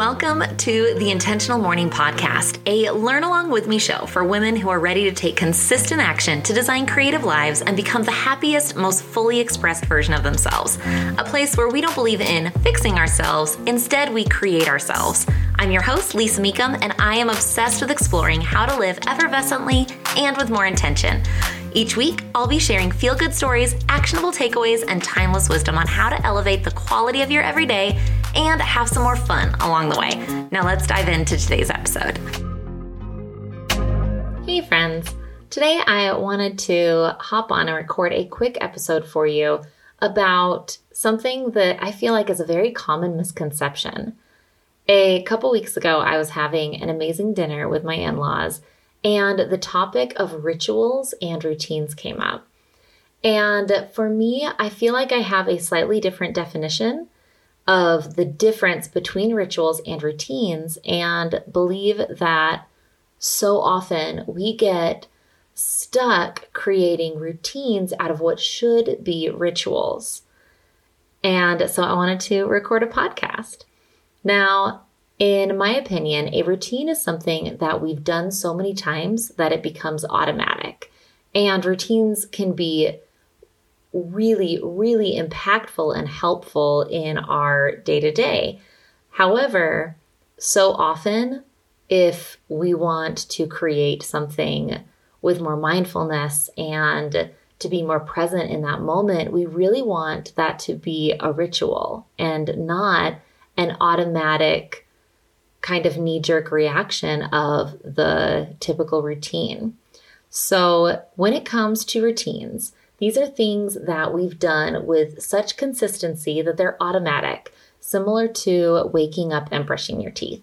Welcome to the Intentional Morning Podcast, a learn along with me show for women who are ready to take consistent action to design creative lives and become the happiest, most fully expressed version of themselves. A place where we don't believe in fixing ourselves, instead, we create ourselves. I'm your host, Lisa Mecham, and I am obsessed with exploring how to live effervescently and with more intention. Each week, I'll be sharing feel good stories, actionable takeaways, and timeless wisdom on how to elevate the quality of your everyday and have some more fun along the way. Now, let's dive into today's episode. Hey, friends. Today, I wanted to hop on and record a quick episode for you about something that I feel like is a very common misconception. A couple weeks ago, I was having an amazing dinner with my in laws and the topic of rituals and routines came up. And for me, I feel like I have a slightly different definition of the difference between rituals and routines, and believe that so often we get stuck creating routines out of what should be rituals. And so I wanted to record a podcast. Now, in my opinion, a routine is something that we've done so many times that it becomes automatic. And routines can be really, really impactful and helpful in our day to day. However, so often, if we want to create something with more mindfulness and to be more present in that moment, we really want that to be a ritual and not an automatic kind of knee jerk reaction of the typical routine. So, when it comes to routines, these are things that we've done with such consistency that they're automatic, similar to waking up and brushing your teeth.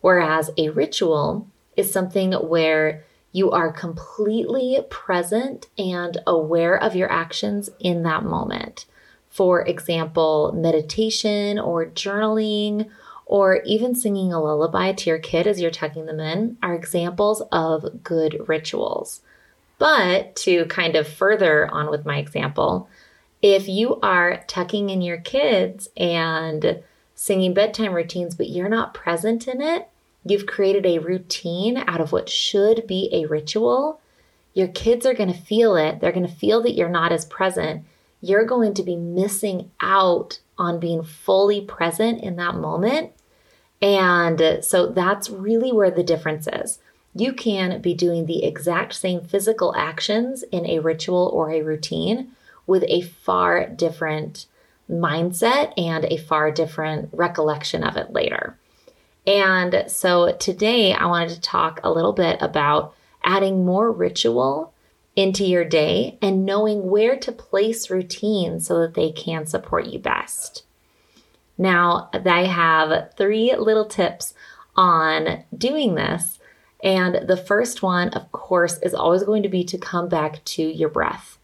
Whereas a ritual is something where you are completely present and aware of your actions in that moment. For example, meditation or journaling or even singing a lullaby to your kid as you're tucking them in are examples of good rituals. But to kind of further on with my example, if you are tucking in your kids and singing bedtime routines, but you're not present in it, you've created a routine out of what should be a ritual. Your kids are going to feel it. They're going to feel that you're not as present. You're going to be missing out on being fully present in that moment. And so that's really where the difference is. You can be doing the exact same physical actions in a ritual or a routine with a far different mindset and a far different recollection of it later. And so today I wanted to talk a little bit about adding more ritual into your day and knowing where to place routines so that they can support you best. Now, I have three little tips on doing this. And the first one, of course, is always going to be to come back to your breath.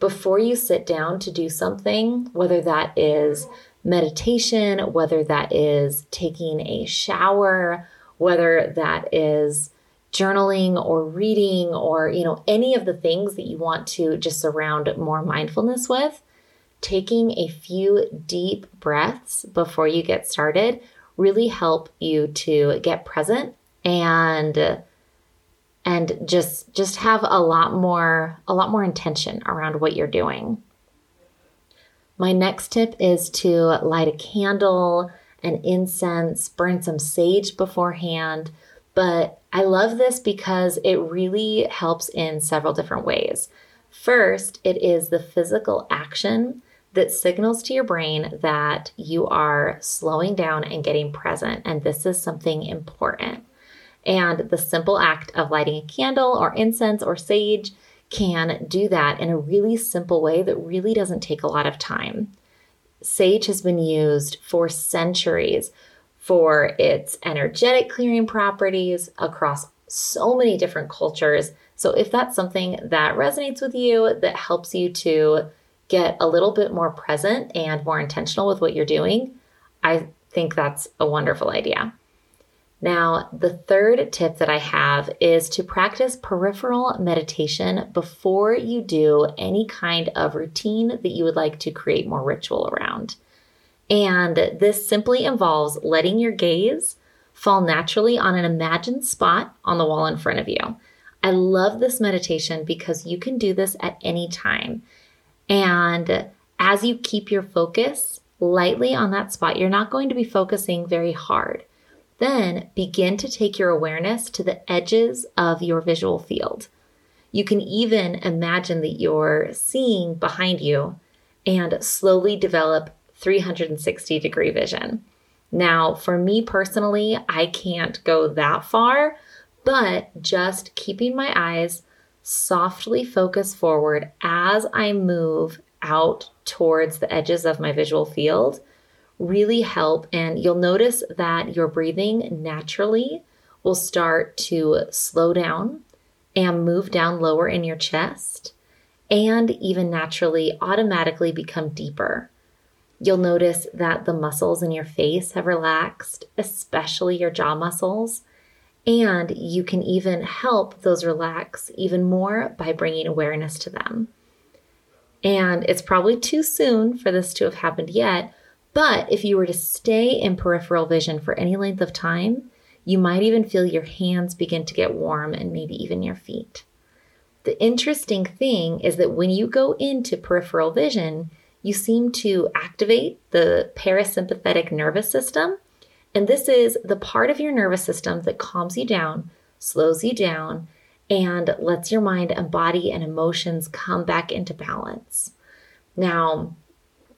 Before you sit down to do something, whether that is meditation, whether that is taking a shower, whether that is journaling or reading or you know any of the things that you want to just surround more mindfulness with taking a few deep breaths before you get started really help you to get present and and just just have a lot more a lot more intention around what you're doing. My next tip is to light a candle, an incense, burn some sage beforehand, but I love this because it really helps in several different ways. First, it is the physical action that signals to your brain that you are slowing down and getting present, and this is something important. And the simple act of lighting a candle or incense or sage can do that in a really simple way that really doesn't take a lot of time. Sage has been used for centuries for its energetic clearing properties across so many different cultures. So, if that's something that resonates with you, that helps you to get a little bit more present and more intentional with what you're doing, I think that's a wonderful idea. Now, the third tip that I have is to practice peripheral meditation before you do any kind of routine that you would like to create more ritual around. And this simply involves letting your gaze fall naturally on an imagined spot on the wall in front of you. I love this meditation because you can do this at any time. And as you keep your focus lightly on that spot, you're not going to be focusing very hard. Then begin to take your awareness to the edges of your visual field. You can even imagine that you're seeing behind you and slowly develop 360 degree vision. Now, for me personally, I can't go that far, but just keeping my eyes softly focused forward as I move out towards the edges of my visual field really help. And you'll notice that your breathing naturally will start to slow down and move down lower in your chest and even naturally automatically become deeper. You'll notice that the muscles in your face have relaxed, especially your jaw muscles. And you can even help those relax even more by bringing awareness to them. And it's probably too soon for this to have happened yet, but if you were to stay in peripheral vision for any length of time, you might even feel your hands begin to get warm and maybe even your feet. The interesting thing is that when you go into peripheral vision, you seem to activate the parasympathetic nervous system. And this is the part of your nervous system that calms you down, slows you down, and lets your mind and body and emotions come back into balance. Now,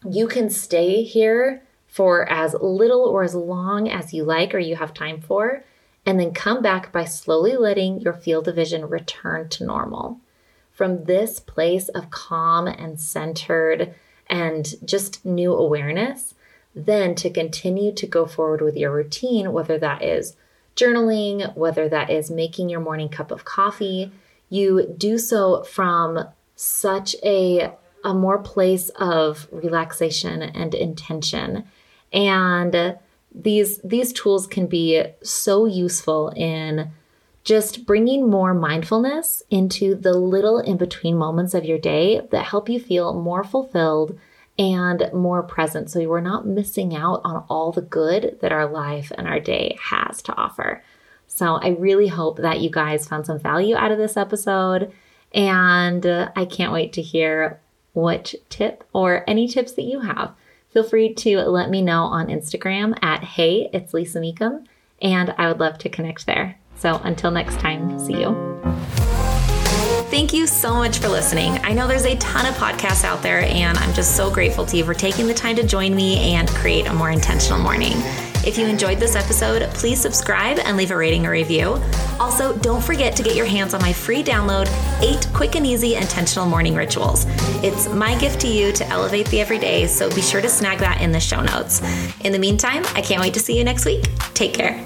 you can stay here for as little or as long as you like or you have time for, and then come back by slowly letting your field of vision return to normal. From this place of calm and centered and just new awareness, then to continue to go forward with your routine, whether that is journaling, whether that is making your morning cup of coffee, you do so from such a, a more place of relaxation and intention. And these these tools can be so useful in just bringing more mindfulness into the little in between moments of your day that help you feel more fulfilled and more present so you're not missing out on all the good that our life and our day has to offer. So I really hope that you guys found some value out of this episode. And I can't wait to hear what tip or any tips that you have. Feel free to let me know on Instagram at Hey, it's Lisa Mecham, and I would love to connect there. So until next time, see you. Thank you so much for listening. I know there's a ton of podcasts out there, and I'm just so grateful to you for taking the time to join me and create a more intentional morning. If you enjoyed this episode, please subscribe and leave a rating or review. Also, don't forget to get your hands on my free download, Eight Quick and Easy Intentional Morning Rituals. It's my gift to you to elevate the everyday, so be sure to snag that in the show notes. In the meantime, I can't wait to see you next week. Take care.